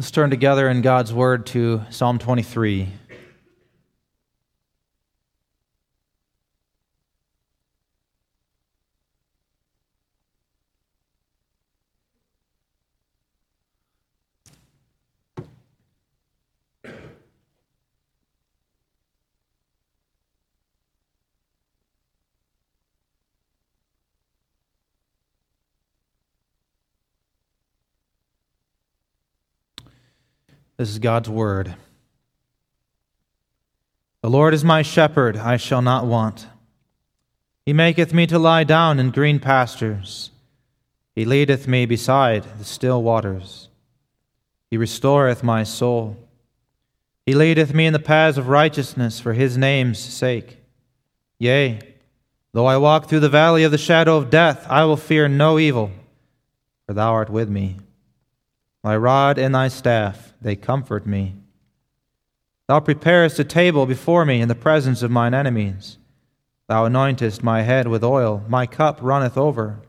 Let's turn together in God's Word to Psalm 23. This is God's word. The Lord is my shepherd, I shall not want. He maketh me to lie down in green pastures. He leadeth me beside the still waters. He restoreth my soul. He leadeth me in the paths of righteousness for his name's sake. Yea, though I walk through the valley of the shadow of death, I will fear no evil, for thou art with me. Thy rod and thy staff, they comfort me. Thou preparest a table before me in the presence of mine enemies. Thou anointest my head with oil, my cup runneth over.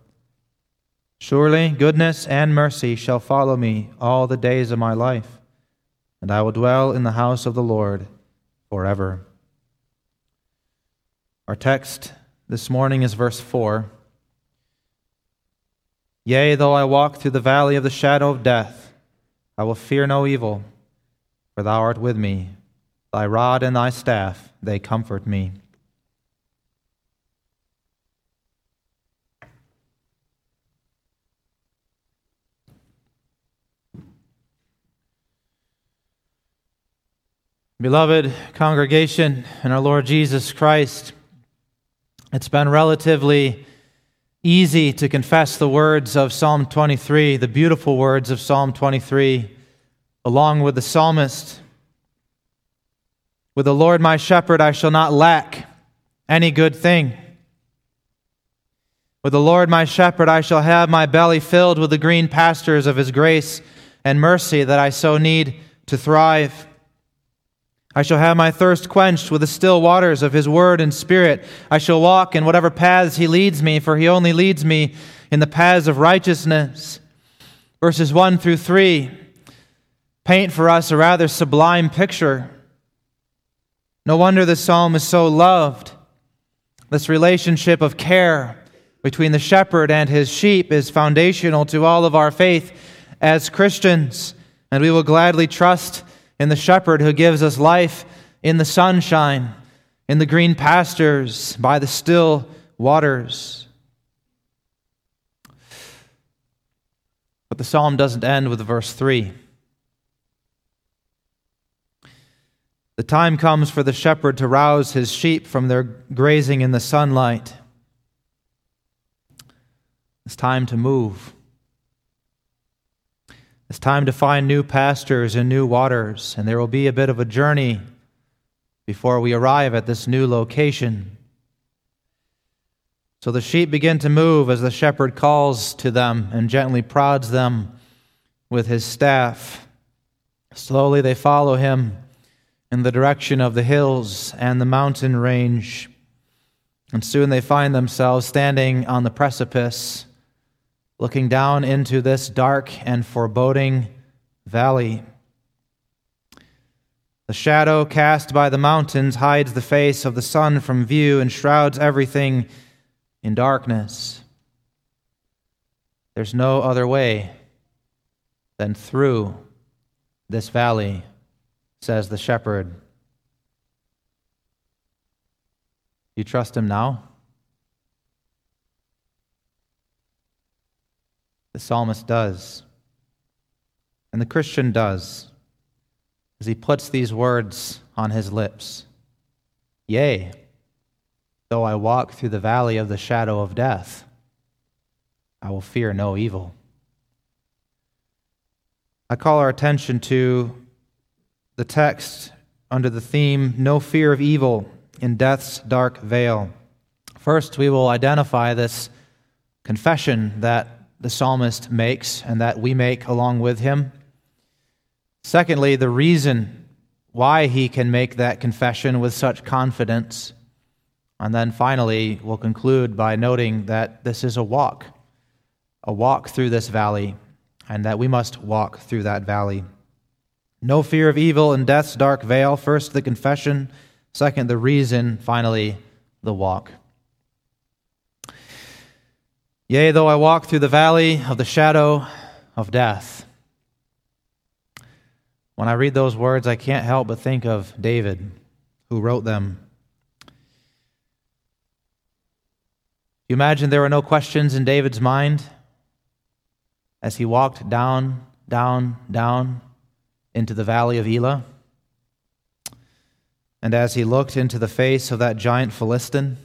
Surely goodness and mercy shall follow me all the days of my life, and I will dwell in the house of the Lord forever. Our text this morning is verse 4. Yea, though I walk through the valley of the shadow of death, I will fear no evil, for thou art with me. Thy rod and thy staff, they comfort me. Beloved congregation in our Lord Jesus Christ, it's been relatively easy to confess the words of Psalm 23, the beautiful words of Psalm 23, along with the psalmist. With the Lord my shepherd, I shall not lack any good thing. With the Lord my shepherd, I shall have my belly filled with the green pastures of his grace and mercy that I so need to thrive. I shall have my thirst quenched with the still waters of his word and spirit. I shall walk in whatever paths he leads me, for he only leads me in the paths of righteousness. Verses 1 through 3 paint for us a rather sublime picture. No wonder the psalm is so loved. This relationship of care between the shepherd and his sheep is foundational to all of our faith as Christians, and we will gladly trust in the shepherd who gives us life in the sunshine, in the green pastures, by the still waters. But the psalm doesn't end with verse 3. The time comes for the shepherd to rouse his sheep from their grazing in the sunlight. It's time to move. It's time to find new pastures and new waters, and there will be a bit of a journey before we arrive at this new location. So the sheep begin to move as the shepherd calls to them and gently prods them with his staff. Slowly they follow him in the direction of the hills and the mountain range. And soon they find themselves standing on the precipice looking down into this dark and foreboding valley. The shadow cast by the mountains hides the face of the sun from view and shrouds everything in darkness. There's no other way than through this valley, says the shepherd. You trust him now? The psalmist does. And the Christian does as he puts these words on his lips Yea, though I walk through the valley of the shadow of death, I will fear no evil. I call our attention to the text under the theme No Fear of Evil in Death's Dark Vale. First, we will identify this confession that the psalmist makes and that we make along with him. Secondly, the reason why he can make that confession with such confidence. And then finally, we'll conclude by noting that this is a walk, a walk through this valley, and that we must walk through that valley. No fear of evil in death's dark vale. First, the confession. Second, the reason. Finally, the walk. Yea, though I walk through the valley of the shadow of death. When I read those words, I can't help but think of David, who wrote them. You imagine there were no questions in David's mind as he walked down, down, down into the valley of Elah? And as he looked into the face of that giant Philistine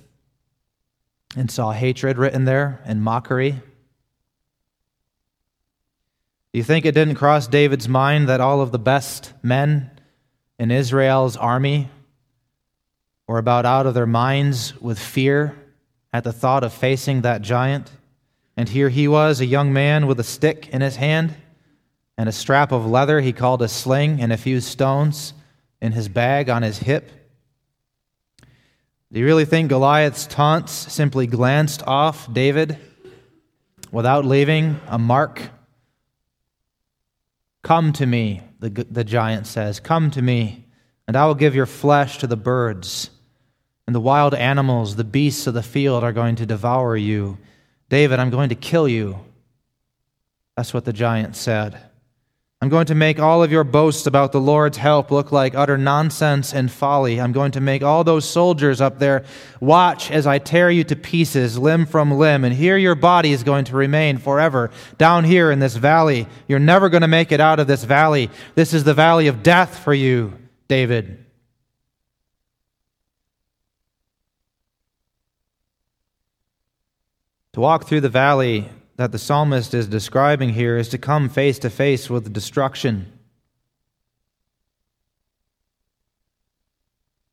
and saw hatred written there and mockery, do you think it didn't cross David's mind that all of the best men in Israel's army were about out of their minds with fear at the thought of facing that giant? And here he was, a young man with a stick in his hand and a strap of leather he called a sling and a few stones in his bag on his hip. Do you really think Goliath's taunts simply glanced off David without leaving a mark? Come to me, the, the giant says. Come to me, and I will give your flesh to the birds. And the wild animals, the beasts of the field, are going to devour you. David, I'm going to kill you. That's what the giant said. I'm going to make all of your boasts about the Lord's help look like utter nonsense and folly. I'm going to make all those soldiers up there watch as I tear you to pieces, limb from limb, and here your body is going to remain forever down here in this valley. You're never going to make it out of this valley. This is the valley of death for you, David. To walk through the valley that the psalmist is describing here is to come face to face with destruction.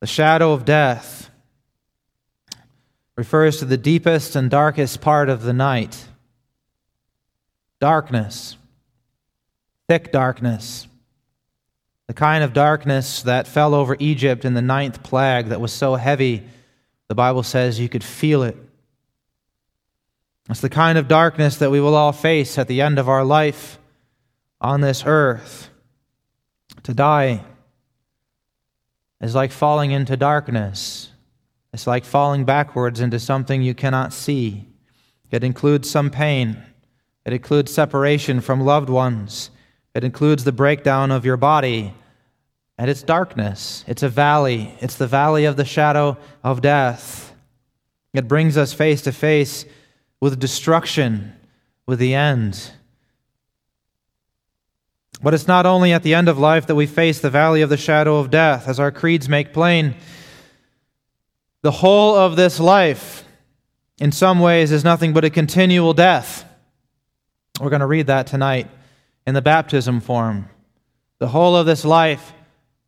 The shadow of death refers to the deepest and darkest part of the night darkness, thick darkness. The kind of darkness that fell over Egypt in the ninth plague that was so heavy, the Bible says you could feel it it's the kind of darkness that we will all face at the end of our life on this earth. To die is like falling into darkness. It's like falling backwards into something you cannot see. It includes some pain. It includes separation from loved ones. It includes the breakdown of your body. And it's darkness. It's a valley. It's the valley of the shadow of death. It brings us face to face with destruction, with the end. But it's not only at the end of life that we face the valley of the shadow of death, as our creeds make plain. The whole of this life, in some ways, is nothing but a continual death. We're going to read that tonight in the baptism form. The whole of this life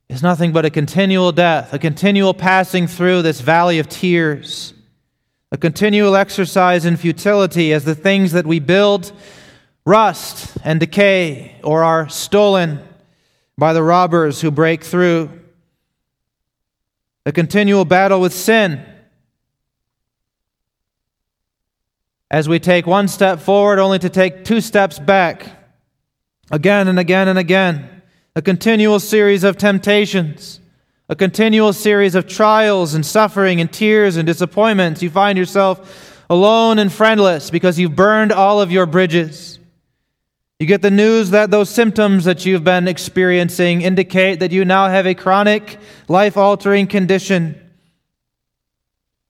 is nothing but a continual death, a continual passing through this valley of tears a continual exercise in futility as the things that we build rust and decay or are stolen by the robbers who break through, a continual battle with sin. As we take one step forward only to take two steps back, again and again and again, a continual series of temptations a continual series of trials and suffering and tears and disappointments. You find yourself alone and friendless because you've burned all of your bridges. You get the news that those symptoms that you've been experiencing indicate that you now have a chronic, life altering condition.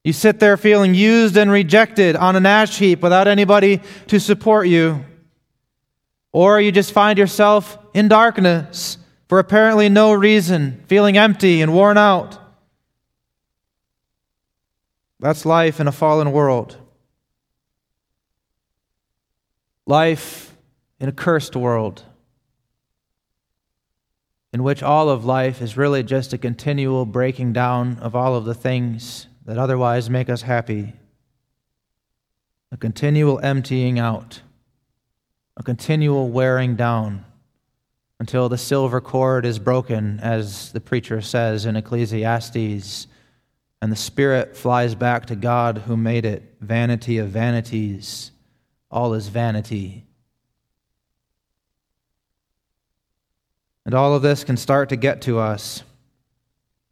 You sit there feeling used and rejected on an ash heap without anybody to support you. Or you just find yourself in darkness for apparently no reason, feeling empty and worn out. That's life in a fallen world. Life in a cursed world, in which all of life is really just a continual breaking down of all of the things that otherwise make us happy, a continual emptying out, a continual wearing down until the silver cord is broken, as the preacher says in Ecclesiastes, and the spirit flies back to God who made it. Vanity of vanities, all is vanity. And all of this can start to get to us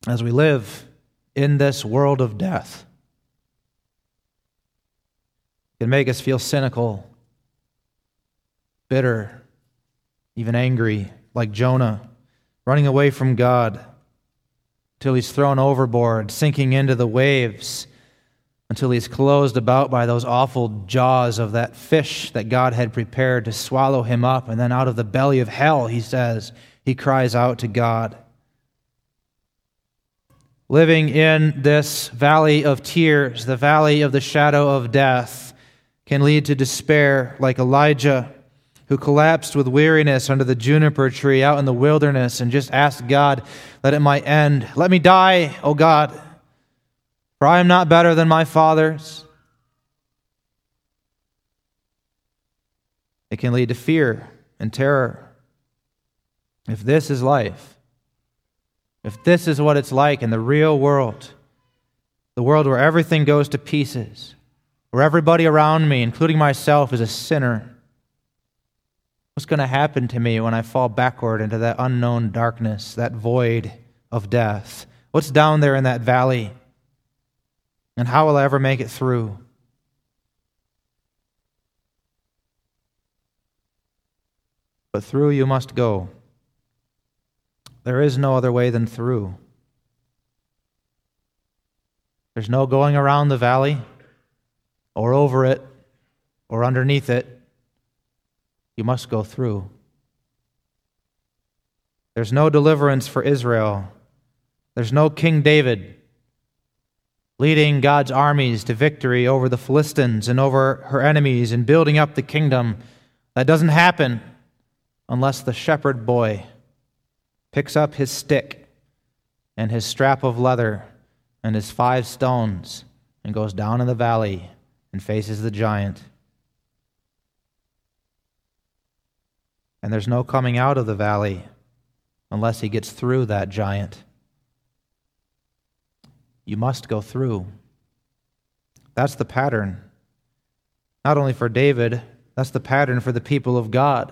as we live in this world of death. It can make us feel cynical, bitter, even angry, like Jonah, running away from God till he's thrown overboard, sinking into the waves, until he's closed about by those awful jaws of that fish that God had prepared to swallow him up. And then out of the belly of hell, he says, he cries out to God. Living in this valley of tears, the valley of the shadow of death, can lead to despair, like Elijah, who collapsed with weariness under the juniper tree out in the wilderness and just asked God that it might end. Let me die, O God, for I am not better than my fathers. It can lead to fear and terror. If this is life, if this is what it's like in the real world, the world where everything goes to pieces, where everybody around me, including myself, is a sinner, what's going to happen to me when I fall backward into that unknown darkness, that void of death? What's down there in that valley? And how will I ever make it through? But through you must go. There is no other way than through. There's no going around the valley or over it or underneath it. You must go through. There's no deliverance for Israel. There's no King David leading God's armies to victory over the Philistines and over her enemies and building up the kingdom. That doesn't happen unless the shepherd boy picks up his stick and his strap of leather and his five stones and goes down in the valley and faces the giant. And there's no coming out of the valley unless he gets through that giant. You must go through. That's the pattern. Not only for David, that's the pattern for the people of God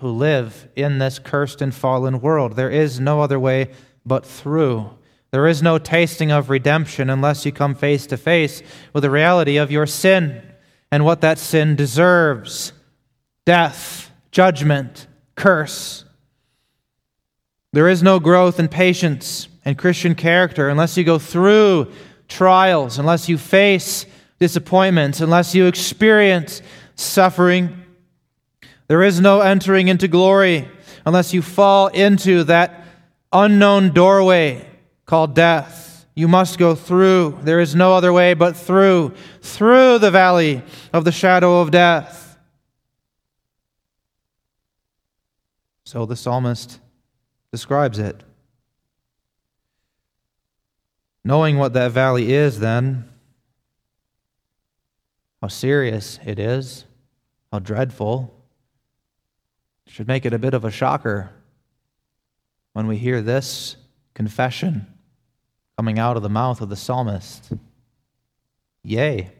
who live in this cursed and fallen world. There is no other way but through. There is no tasting of redemption unless you come face to face with the reality of your sin and what that sin deserves death, judgment, curse. There is no growth in patience and Christian character unless you go through trials, unless you face disappointments, unless you experience suffering. There is no entering into glory unless you fall into that unknown doorway called death. You must go through. There is no other way but through, through the valley of the shadow of death. So the psalmist describes it. Knowing what that valley is, then, how serious it is, how dreadful, should make it a bit of a shocker when we hear this confession coming out of the mouth of the psalmist. Yea,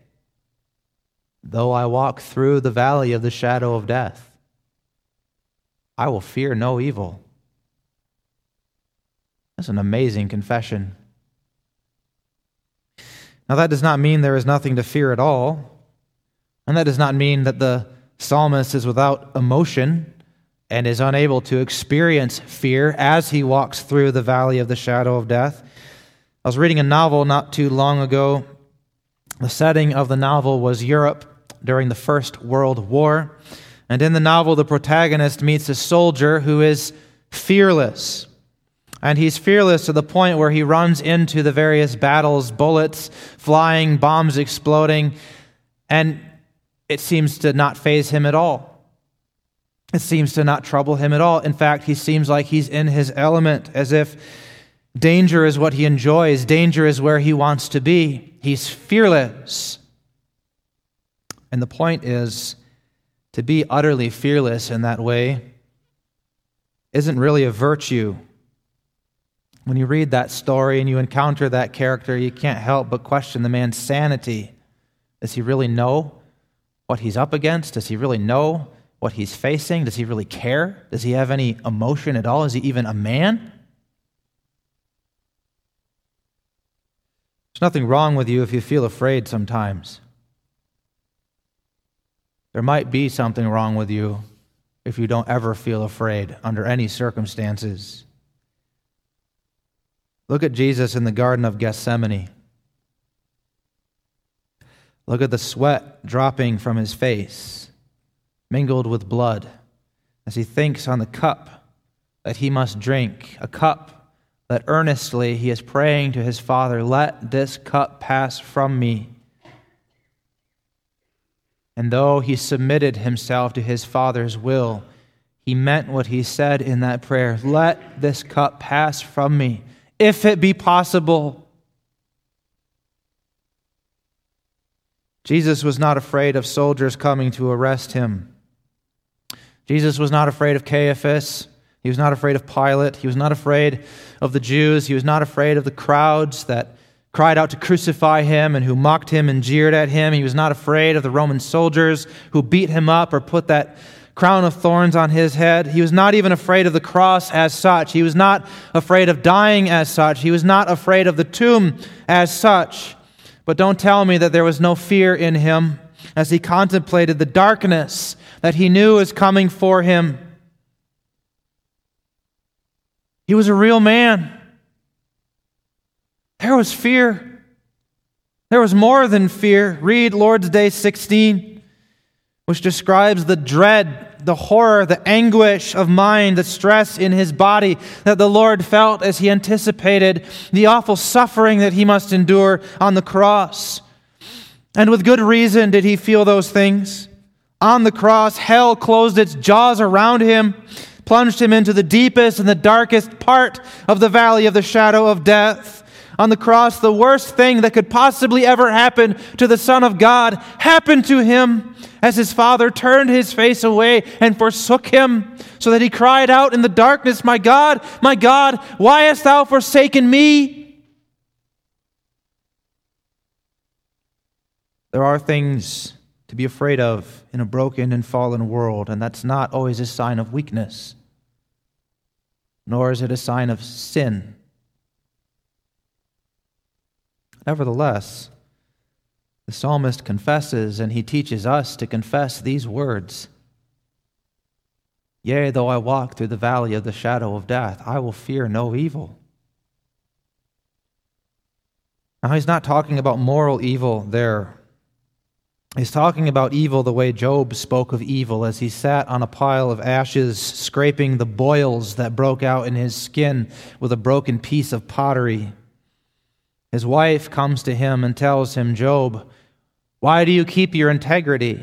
though I walk through the valley of the shadow of death, I will fear no evil. That's an amazing confession. Now, that does not mean there is nothing to fear at all. And that does not mean that the psalmist is without emotion and is unable to experience fear as he walks through the valley of the shadow of death. I was reading a novel not too long ago. The setting of the novel was Europe during the First World War. And in the novel, the protagonist meets a soldier who is fearless. And he's fearless to the point where he runs into the various battles, bullets flying, bombs exploding, and it seems to not faze him at all. It seems to not trouble him at all. In fact, he seems like he's in his element, as if danger is what he enjoys, danger is where he wants to be. He's fearless. And the point is to be utterly fearless in that way isn't really a virtue. When you read that story and you encounter that character, you can't help but question the man's sanity. Does he really know what he's up against? Does he really know what he's facing? Does he really care? Does he have any emotion at all? Is he even a man? There's nothing wrong with you if you feel afraid sometimes. There might be something wrong with you if you don't ever feel afraid under any circumstances. Look at Jesus in the Garden of Gethsemane. Look at the sweat dropping from his face, mingled with blood, as he thinks on the cup that he must drink, a cup that earnestly he is praying to his Father, Let this cup pass from me. And though he submitted himself to his Father's will, he meant what he said in that prayer Let this cup pass from me, if it be possible. Jesus was not afraid of soldiers coming to arrest him. Jesus was not afraid of Caiaphas. He was not afraid of Pilate. He was not afraid of the Jews. He was not afraid of the crowds that cried out to crucify him and who mocked him and jeered at him. He was not afraid of the Roman soldiers who beat him up or put that crown of thorns on his head. He was not even afraid of the cross as such. He was not afraid of dying as such. He was not afraid of the tomb as such. But don't tell me that there was no fear in him as he contemplated the darkness that he knew was coming for him. He was a real man. There was fear. There was more than fear. Read Lord's Day 16, which describes the dread the horror, the anguish of mind, the stress in his body that the Lord felt as he anticipated the awful suffering that he must endure on the cross. And with good reason did he feel those things. On the cross, hell closed its jaws around him, plunged him into the deepest and the darkest part of the valley of the shadow of death. On the cross, the worst thing that could possibly ever happen to the Son of God happened to him as his father turned his face away and forsook him, so that he cried out in the darkness, My God, my God, why hast thou forsaken me? There are things to be afraid of in a broken and fallen world, and that's not always a sign of weakness, nor is it a sign of sin. Nevertheless, the psalmist confesses and he teaches us to confess these words Yea, though I walk through the valley of the shadow of death, I will fear no evil. Now, he's not talking about moral evil there. He's talking about evil the way Job spoke of evil as he sat on a pile of ashes, scraping the boils that broke out in his skin with a broken piece of pottery. His wife comes to him and tells him, Job, why do you keep your integrity?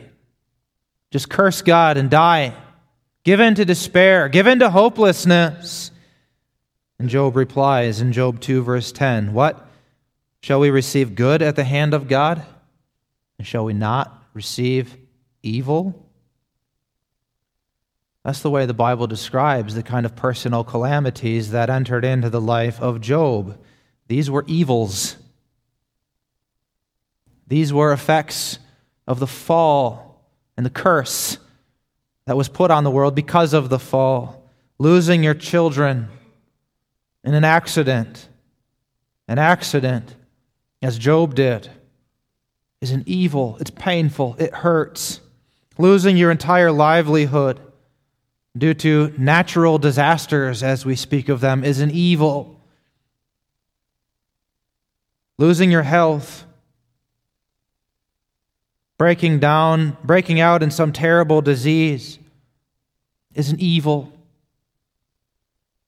Just curse God and die. Give in to despair. Give in to hopelessness. And Job replies in Job 2, verse 10 What? Shall we receive good at the hand of God? And shall we not receive evil? That's the way the Bible describes the kind of personal calamities that entered into the life of Job. These were evils. These were effects of the fall and the curse that was put on the world because of the fall. Losing your children in an accident, an accident, as Job did, is an evil. It's painful. It hurts. Losing your entire livelihood due to natural disasters, as we speak of them, is an evil. Losing your health breaking down, breaking out in some terrible disease is an evil.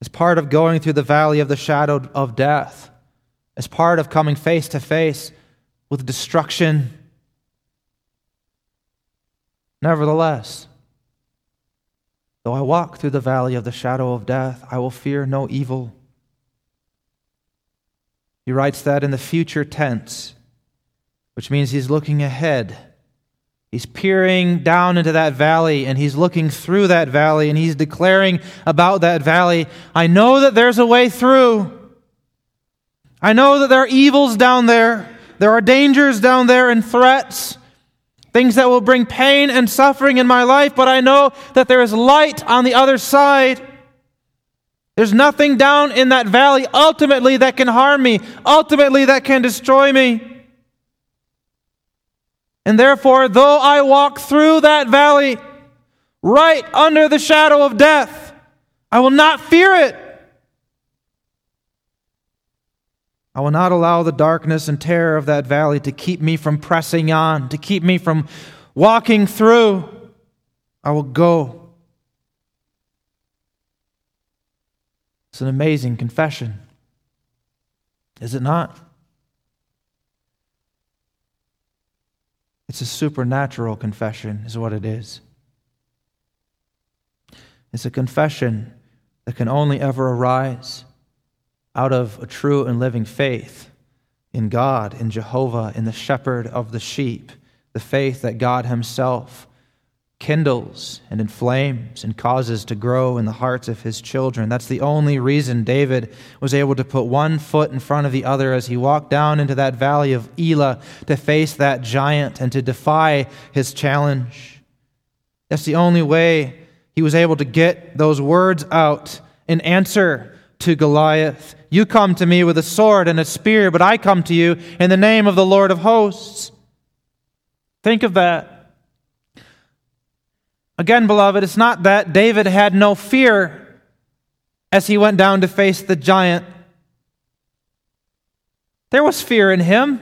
It's part of going through the valley of the shadow of death. It's part of coming face to face with destruction. Nevertheless, though I walk through the valley of the shadow of death, I will fear no evil. He writes that in the future tense, which means he's looking ahead He's peering down into that valley and he's looking through that valley and he's declaring about that valley I know that there's a way through. I know that there are evils down there, there are dangers down there and threats. things that will bring pain and suffering in my life, but I know that there is light on the other side. There's nothing down in that valley ultimately that can harm me, ultimately that can destroy me. And therefore, though I walk through that valley, right under the shadow of death, I will not fear it. I will not allow the darkness and terror of that valley to keep me from pressing on, to keep me from walking through. I will go. It's an amazing confession, is it not? It's a supernatural confession, is what it is. It's a confession that can only ever arise out of a true and living faith in God, in Jehovah, in the shepherd of the sheep, the faith that God Himself kindles and inflames and causes to grow in the hearts of his children. That's the only reason David was able to put one foot in front of the other as he walked down into that valley of Elah to face that giant and to defy his challenge. That's the only way he was able to get those words out in answer to Goliath. You come to me with a sword and a spear, but I come to you in the name of the Lord of hosts. Think of that. Again, beloved, it's not that David had no fear as he went down to face the giant. There was fear in him.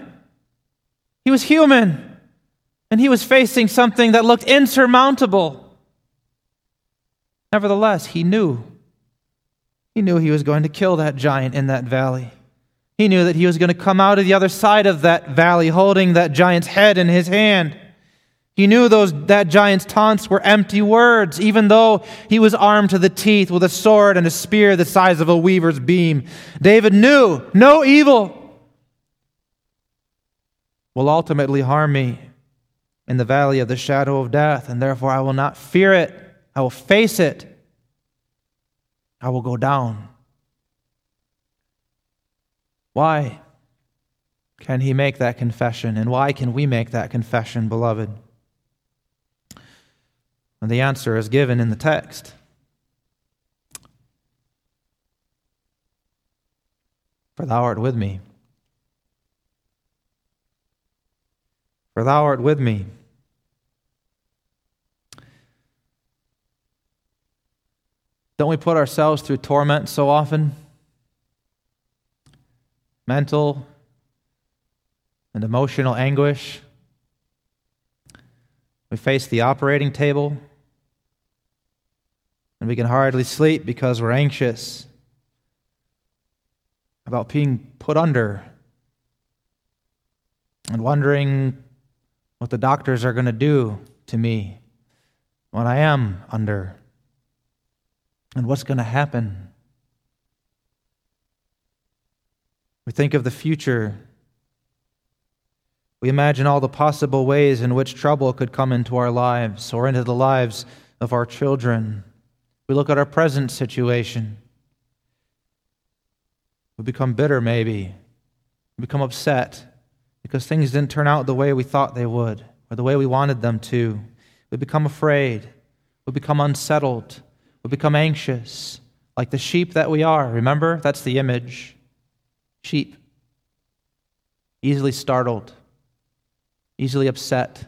He was human, and he was facing something that looked insurmountable. Nevertheless, he knew. He knew he was going to kill that giant in that valley. He knew that he was going to come out of the other side of that valley holding that giant's head in his hand. He knew those, that giant's taunts were empty words, even though he was armed to the teeth with a sword and a spear the size of a weaver's beam. David knew no evil will ultimately harm me in the valley of the shadow of death, and therefore I will not fear it. I will face it. I will go down. Why can he make that confession, and why can we make that confession, beloved? And the answer is given in the text. For thou art with me. For thou art with me. Don't we put ourselves through torment so often? Mental and emotional anguish. We face the operating table and we can hardly sleep because we're anxious about being put under and wondering what the doctors are going to do to me when I am under and what's going to happen. We think of the future. We imagine all the possible ways in which trouble could come into our lives or into the lives of our children. We look at our present situation. We become bitter, maybe. We become upset because things didn't turn out the way we thought they would or the way we wanted them to. We become afraid. We become unsettled. We become anxious, like the sheep that we are. Remember? That's the image. Sheep. Easily startled, easily upset.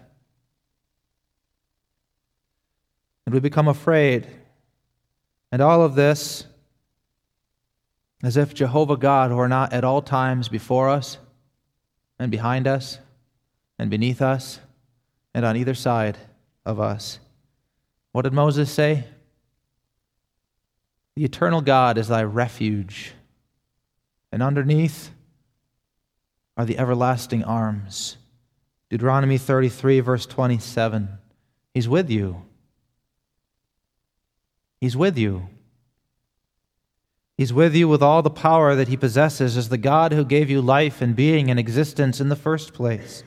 And we become afraid and all of this as if Jehovah God were not at all times before us and behind us and beneath us and on either side of us. What did Moses say? The eternal God is thy refuge, and underneath are the everlasting arms. Deuteronomy 33, verse 27. He's with you. He's with you. He's with you with all the power that He possesses as the God who gave you life and being and existence in the first place.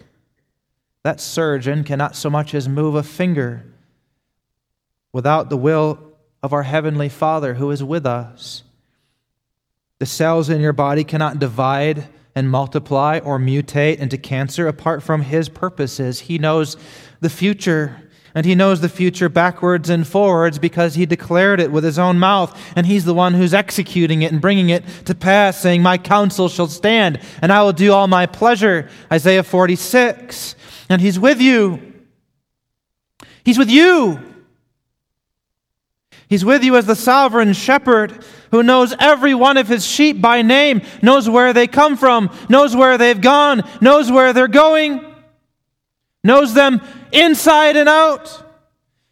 That surgeon cannot so much as move a finger without the will of our Heavenly Father who is with us. The cells in your body cannot divide and multiply or mutate into cancer apart from His purposes. He knows the future. And he knows the future backwards and forwards because he declared it with his own mouth. And he's the one who's executing it and bringing it to pass, saying, My counsel shall stand, and I will do all my pleasure. Isaiah 46. And he's with you. He's with you. He's with you as the sovereign shepherd who knows every one of his sheep by name, knows where they come from, knows where they've gone, knows where they're going knows them inside and out.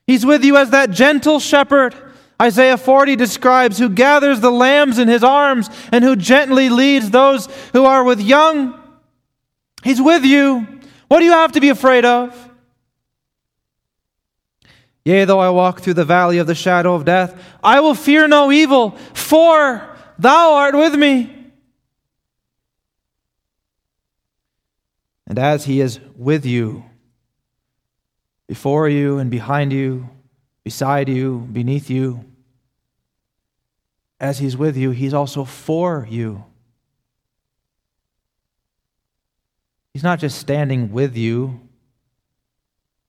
He's with you as that gentle shepherd. Isaiah 40 describes who gathers the lambs in his arms and who gently leads those who are with young. He's with you. What do you have to be afraid of? Yea, though I walk through the valley of the shadow of death, I will fear no evil, for thou art with me. And as he is with you, before you and behind you, beside you, beneath you. As He's with you, He's also for you. He's not just standing with you,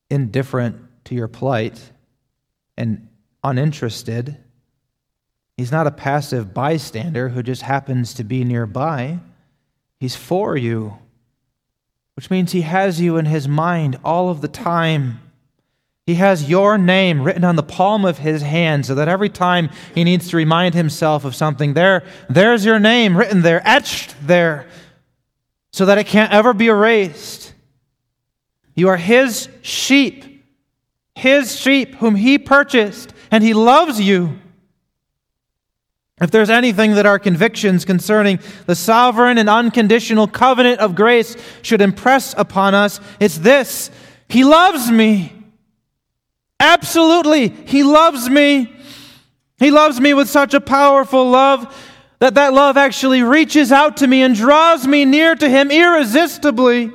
indifferent to your plight and uninterested. He's not a passive bystander who just happens to be nearby. He's for you, which means He has you in His mind all of the time. He has your name written on the palm of his hand so that every time he needs to remind himself of something, there, there's your name written there, etched there, so that it can't ever be erased. You are his sheep, his sheep whom he purchased, and he loves you. If there's anything that our convictions concerning the sovereign and unconditional covenant of grace should impress upon us, it's this He loves me. Absolutely. He loves me. He loves me with such a powerful love that that love actually reaches out to me and draws me near to him irresistibly.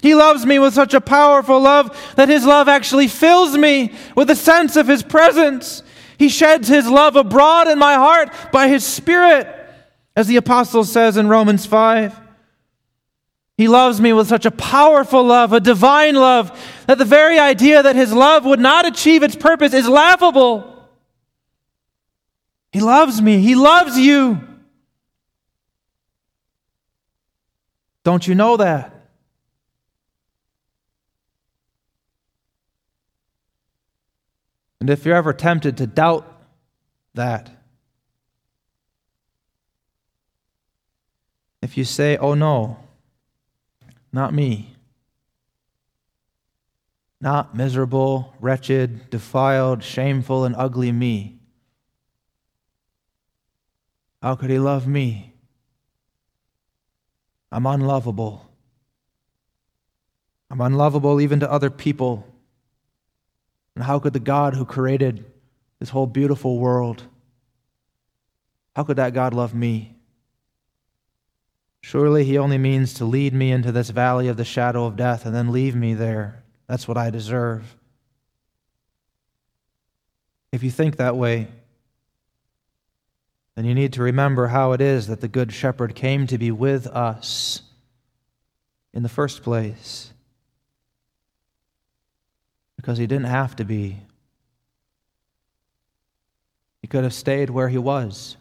He loves me with such a powerful love that his love actually fills me with a sense of his presence. He sheds his love abroad in my heart by his spirit, as the apostle says in Romans 5. He loves me with such a powerful love, a divine love, that the very idea that his love would not achieve its purpose is laughable. He loves me. He loves you. Don't you know that? And if you're ever tempted to doubt that, if you say, oh no, not me. Not miserable, wretched, defiled, shameful, and ugly me. How could he love me? I'm unlovable. I'm unlovable even to other people. And how could the God who created this whole beautiful world, how could that God love me? Surely he only means to lead me into this valley of the shadow of death and then leave me there. That's what I deserve. If you think that way, then you need to remember how it is that the Good Shepherd came to be with us in the first place. Because he didn't have to be. He could have stayed where he was,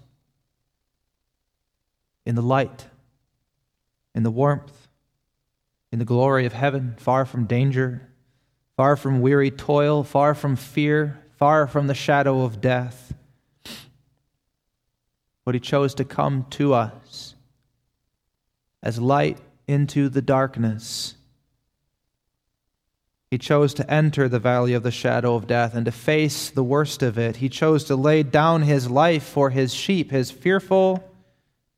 in the light in the warmth, in the glory of heaven, far from danger, far from weary toil, far from fear, far from the shadow of death. But he chose to come to us as light into the darkness. He chose to enter the valley of the shadow of death and to face the worst of it. He chose to lay down his life for his sheep, his fearful,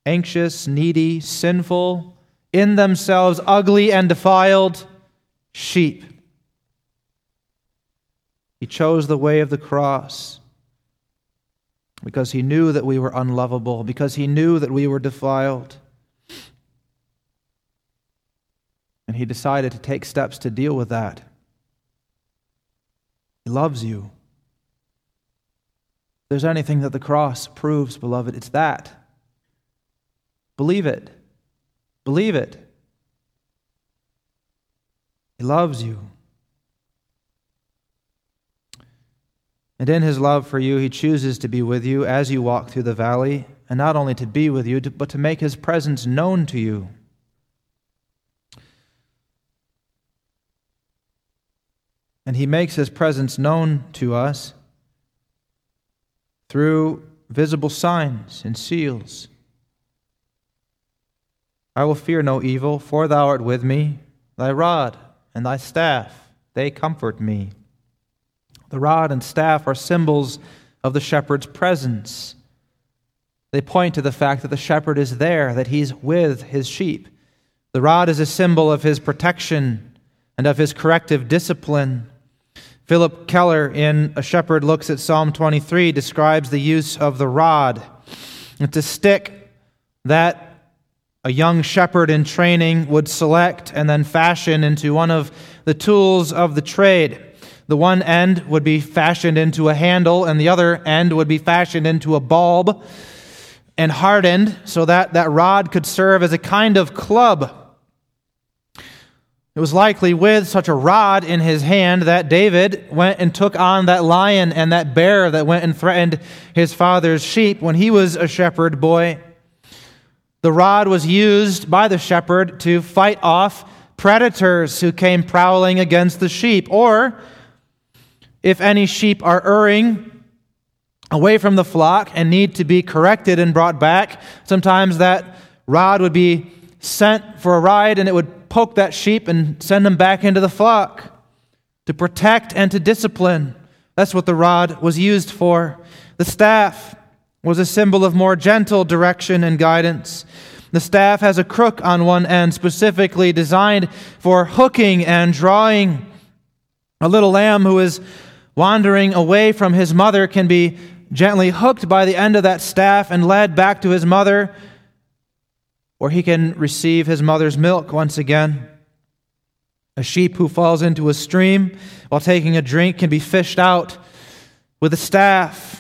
anxious, needy, sinful, in themselves ugly and defiled sheep. He chose the way of the cross because he knew that we were unlovable, because he knew that we were defiled. And he decided to take steps to deal with that. He loves you. If there's anything that the cross proves, beloved, it's that. Believe it. Believe it. He loves you. And in his love for you, he chooses to be with you as you walk through the valley, and not only to be with you, but to make his presence known to you. And he makes his presence known to us through visible signs and seals. I will fear no evil, for thou art with me. Thy rod and thy staff, they comfort me. The rod and staff are symbols of the shepherd's presence. They point to the fact that the shepherd is there, that he's with his sheep. The rod is a symbol of his protection and of his corrective discipline. Phillip Keller, in A Shepherd Looks at Psalm 23, describes the use of the rod. It's a stick that a young shepherd in training would select and then fashion into one of the tools of the trade. The one end would be fashioned into a handle, and the other end would be fashioned into a bulb and hardened so that that rod could serve as a kind of club. It was likely with such a rod in his hand that David went and took on that lion and that bear that went and threatened his father's sheep when he was a shepherd boy. The rod was used by the shepherd to fight off predators who came prowling against the sheep, or if any sheep are erring away from the flock and need to be corrected and brought back, sometimes that rod would be sent for a ride and it would poke that sheep and send them back into the flock to protect and to discipline. That's what the rod was used for. The staff was a symbol of more gentle direction and guidance. The staff has a crook on one end, specifically designed for hooking and drawing. A little lamb who is wandering away from his mother can be gently hooked by the end of that staff and led back to his mother, or he can receive his mother's milk once again. A sheep who falls into a stream while taking a drink can be fished out with a staff.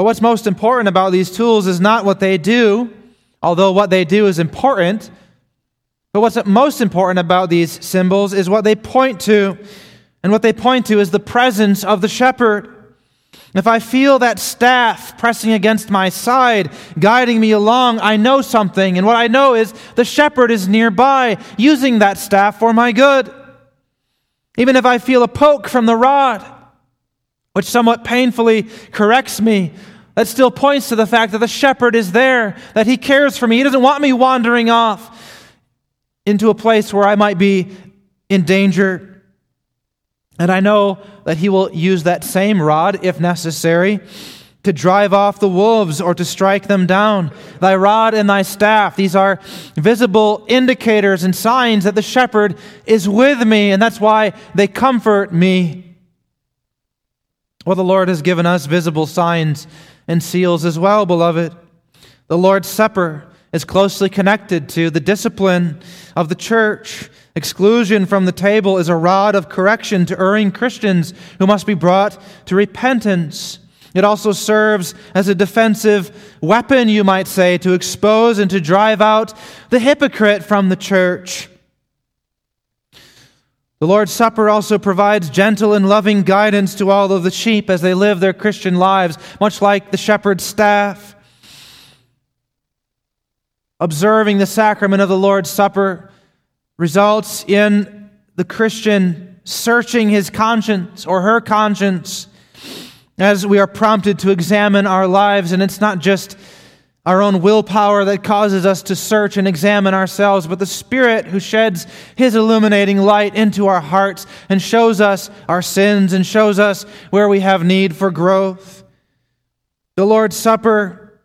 But what's most important about these tools is not what they do, although what they do is important. But what's most important about these symbols is what they point to. And what they point to is the presence of the shepherd. If I feel that staff pressing against my side, guiding me along, I know something. And what I know is the shepherd is nearby, using that staff for my good. Even if I feel a poke from the rod, which somewhat painfully corrects me, that still points to the fact that the shepherd is there, that he cares for me. He doesn't want me wandering off into a place where I might be in danger. And I know that he will use that same rod, if necessary, to drive off the wolves or to strike them down. Thy rod and thy staff, these are visible indicators and signs that the shepherd is with me, and that's why they comfort me. Well, the Lord has given us visible signs and seals as well, beloved. The Lord's Supper is closely connected to the discipline of the church. Exclusion from the table is a rod of correction to erring Christians who must be brought to repentance. It also serves as a defensive weapon, you might say, to expose and to drive out the hypocrite from the church. The Lord's Supper also provides gentle and loving guidance to all of the sheep as they live their Christian lives, much like the shepherd's staff. Observing the sacrament of the Lord's Supper results in the Christian searching his conscience or her conscience as we are prompted to examine our lives. And it's not just our own willpower that causes us to search and examine ourselves, but the Spirit who sheds His illuminating light into our hearts and shows us our sins and shows us where we have need for growth. The Lord's Supper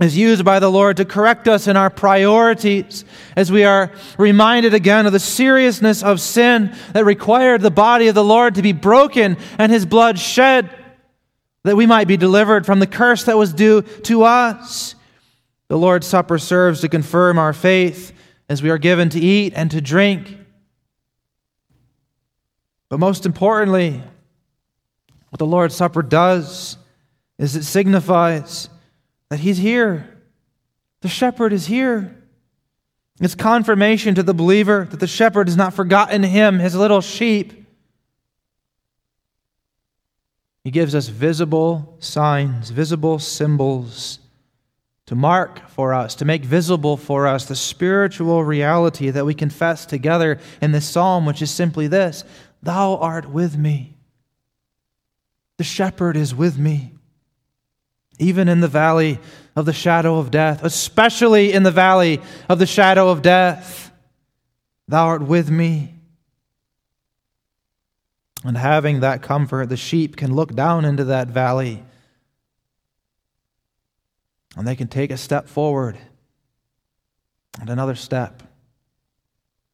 is used by the Lord to correct us in our priorities as we are reminded again of the seriousness of sin that required the body of the Lord to be broken and His blood shed that we might be delivered from the curse that was due to us. The Lord's Supper serves to confirm our faith as we are given to eat and to drink. But most importantly, what the Lord's Supper does is it signifies that He's here. The shepherd is here. It's confirmation to the believer that the shepherd has not forgotten him, his little sheep. He gives us visible signs, visible symbols to mark for us, to make visible for us the spiritual reality that we confess together in this psalm, which is simply this Thou art with me. The shepherd is with me. Even in the valley of the shadow of death, especially in the valley of the shadow of death, thou art with me. And having that comfort, the sheep can look down into that valley and they can take a step forward and another step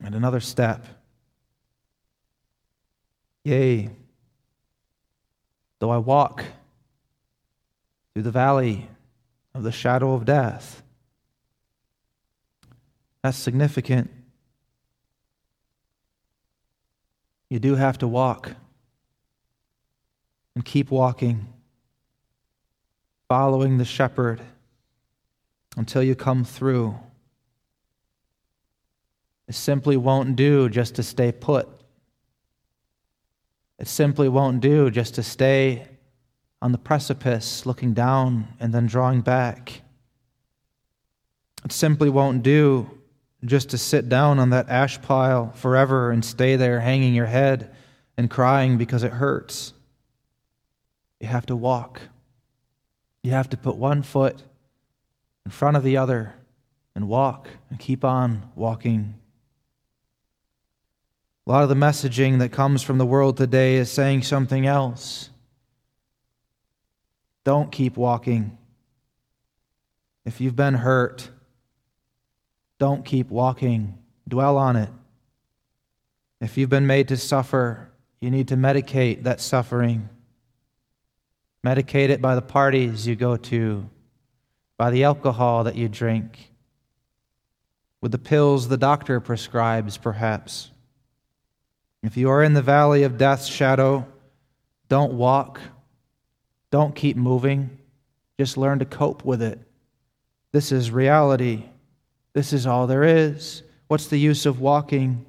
and another step. Yea, though I walk through the valley of the shadow of death, that's significant. You do have to walk and keep walking, following the shepherd until you come through. It simply won't do just to stay put. It simply won't do just to stay on the precipice, looking down and then drawing back. It simply won't do just to sit down on that ash pile forever and stay there hanging your head and crying because it hurts. You have to walk. You have to put one foot in front of the other and walk and keep on walking. A lot of the messaging that comes from the world today is saying something else. Don't keep walking. If you've been hurt, don't keep walking. Dwell on it. If you've been made to suffer, you need to medicate that suffering. Medicate it by the parties you go to, by the alcohol that you drink, with the pills the doctor prescribes, perhaps. If you are in the valley of death's shadow, don't walk, don't keep moving, just learn to cope with it. This is reality. This is all there is. What's the use of walking?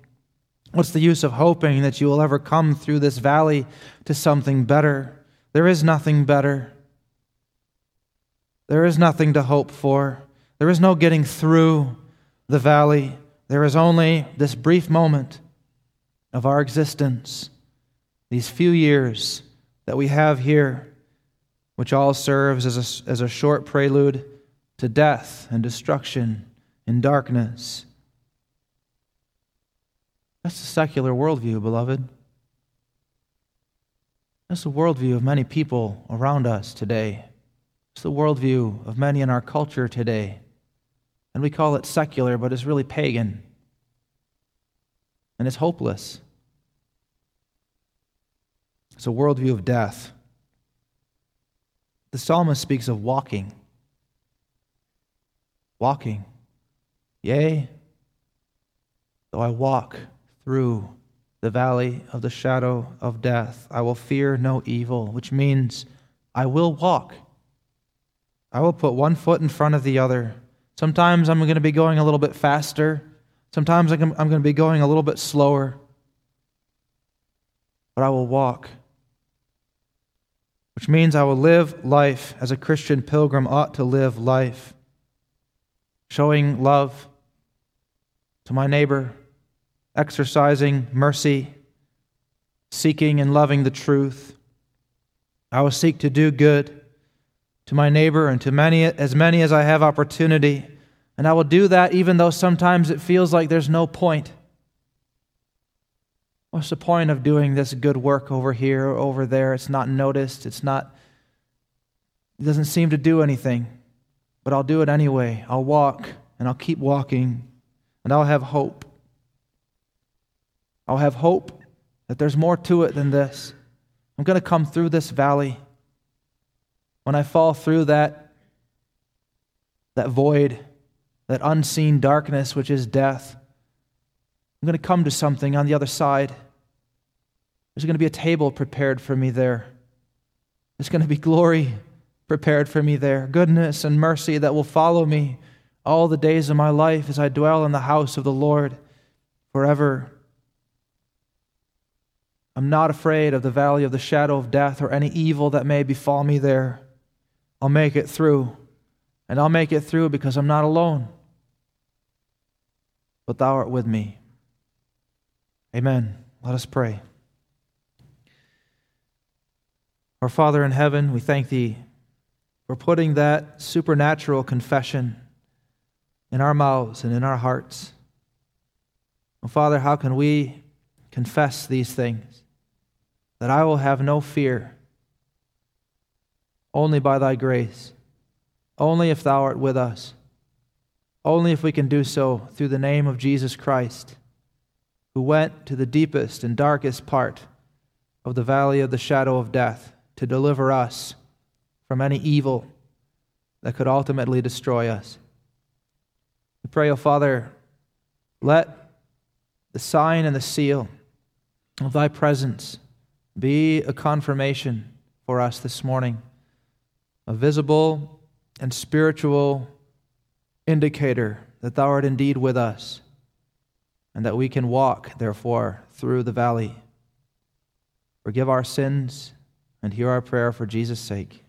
What's the use of hoping that you will ever come through this valley to something better? There is nothing better. There is nothing to hope for. There is no getting through the valley. There is only this brief moment of our existence, these few years that we have here, which all serves as a, as a short prelude to death and destruction in darkness. That's the secular worldview, beloved. That's the worldview of many people around us today. It's the worldview of many in our culture today. And we call it secular, but it's really pagan. And it's hopeless. It's a worldview of death. The psalmist speaks of walking. Walking. Yea, though I walk through the valley of the shadow of death, I will fear no evil, which means I will walk. I will put one foot in front of the other. Sometimes I'm going to be going a little bit faster. Sometimes I'm going to be going a little bit slower. But I will walk. Which means I will live life as a Christian pilgrim ought to live life, showing love to my neighbor, exercising mercy, seeking and loving the truth. I will seek to do good to my neighbor and to many as many as I have opportunity. And I will do that even though sometimes it feels like there's no point. What's the point of doing this good work over here or over there? It's not noticed. It's not it doesn't seem to do anything. But I'll do it anyway. I'll walk and I'll keep walking and I'll have hope. I'll have hope that there's more to it than this. I'm going to come through this valley when I fall through that, that void, that unseen darkness which is death, I'm going to come to something on the other side. There's going to be a table prepared for me there. There's going to be glory prepared for me there, goodness and mercy that will follow me all the days of my life as I dwell in the house of the Lord forever. I'm not afraid of the valley of the shadow of death or any evil that may befall me there. I'll make it through. And I'll make it through because I'm not alone. But thou art with me. Amen. Let us pray. Our Father in heaven, we thank thee for putting that supernatural confession in our mouths and in our hearts. Oh, Father, how can we confess these things? That I will have no fear, only by thy grace, only if thou art with us, only if we can do so through the name of Jesus Christ, who went to the deepest and darkest part of the valley of the shadow of death to deliver us from any evil that could ultimately destroy us. We pray, O oh Father, let the sign and the seal of thy presence be a confirmation for us this morning, a visible and spiritual indicator that thou art indeed with us, and that we can walk, therefore, through the valley. Forgive our sins and hear our prayer for Jesus' sake.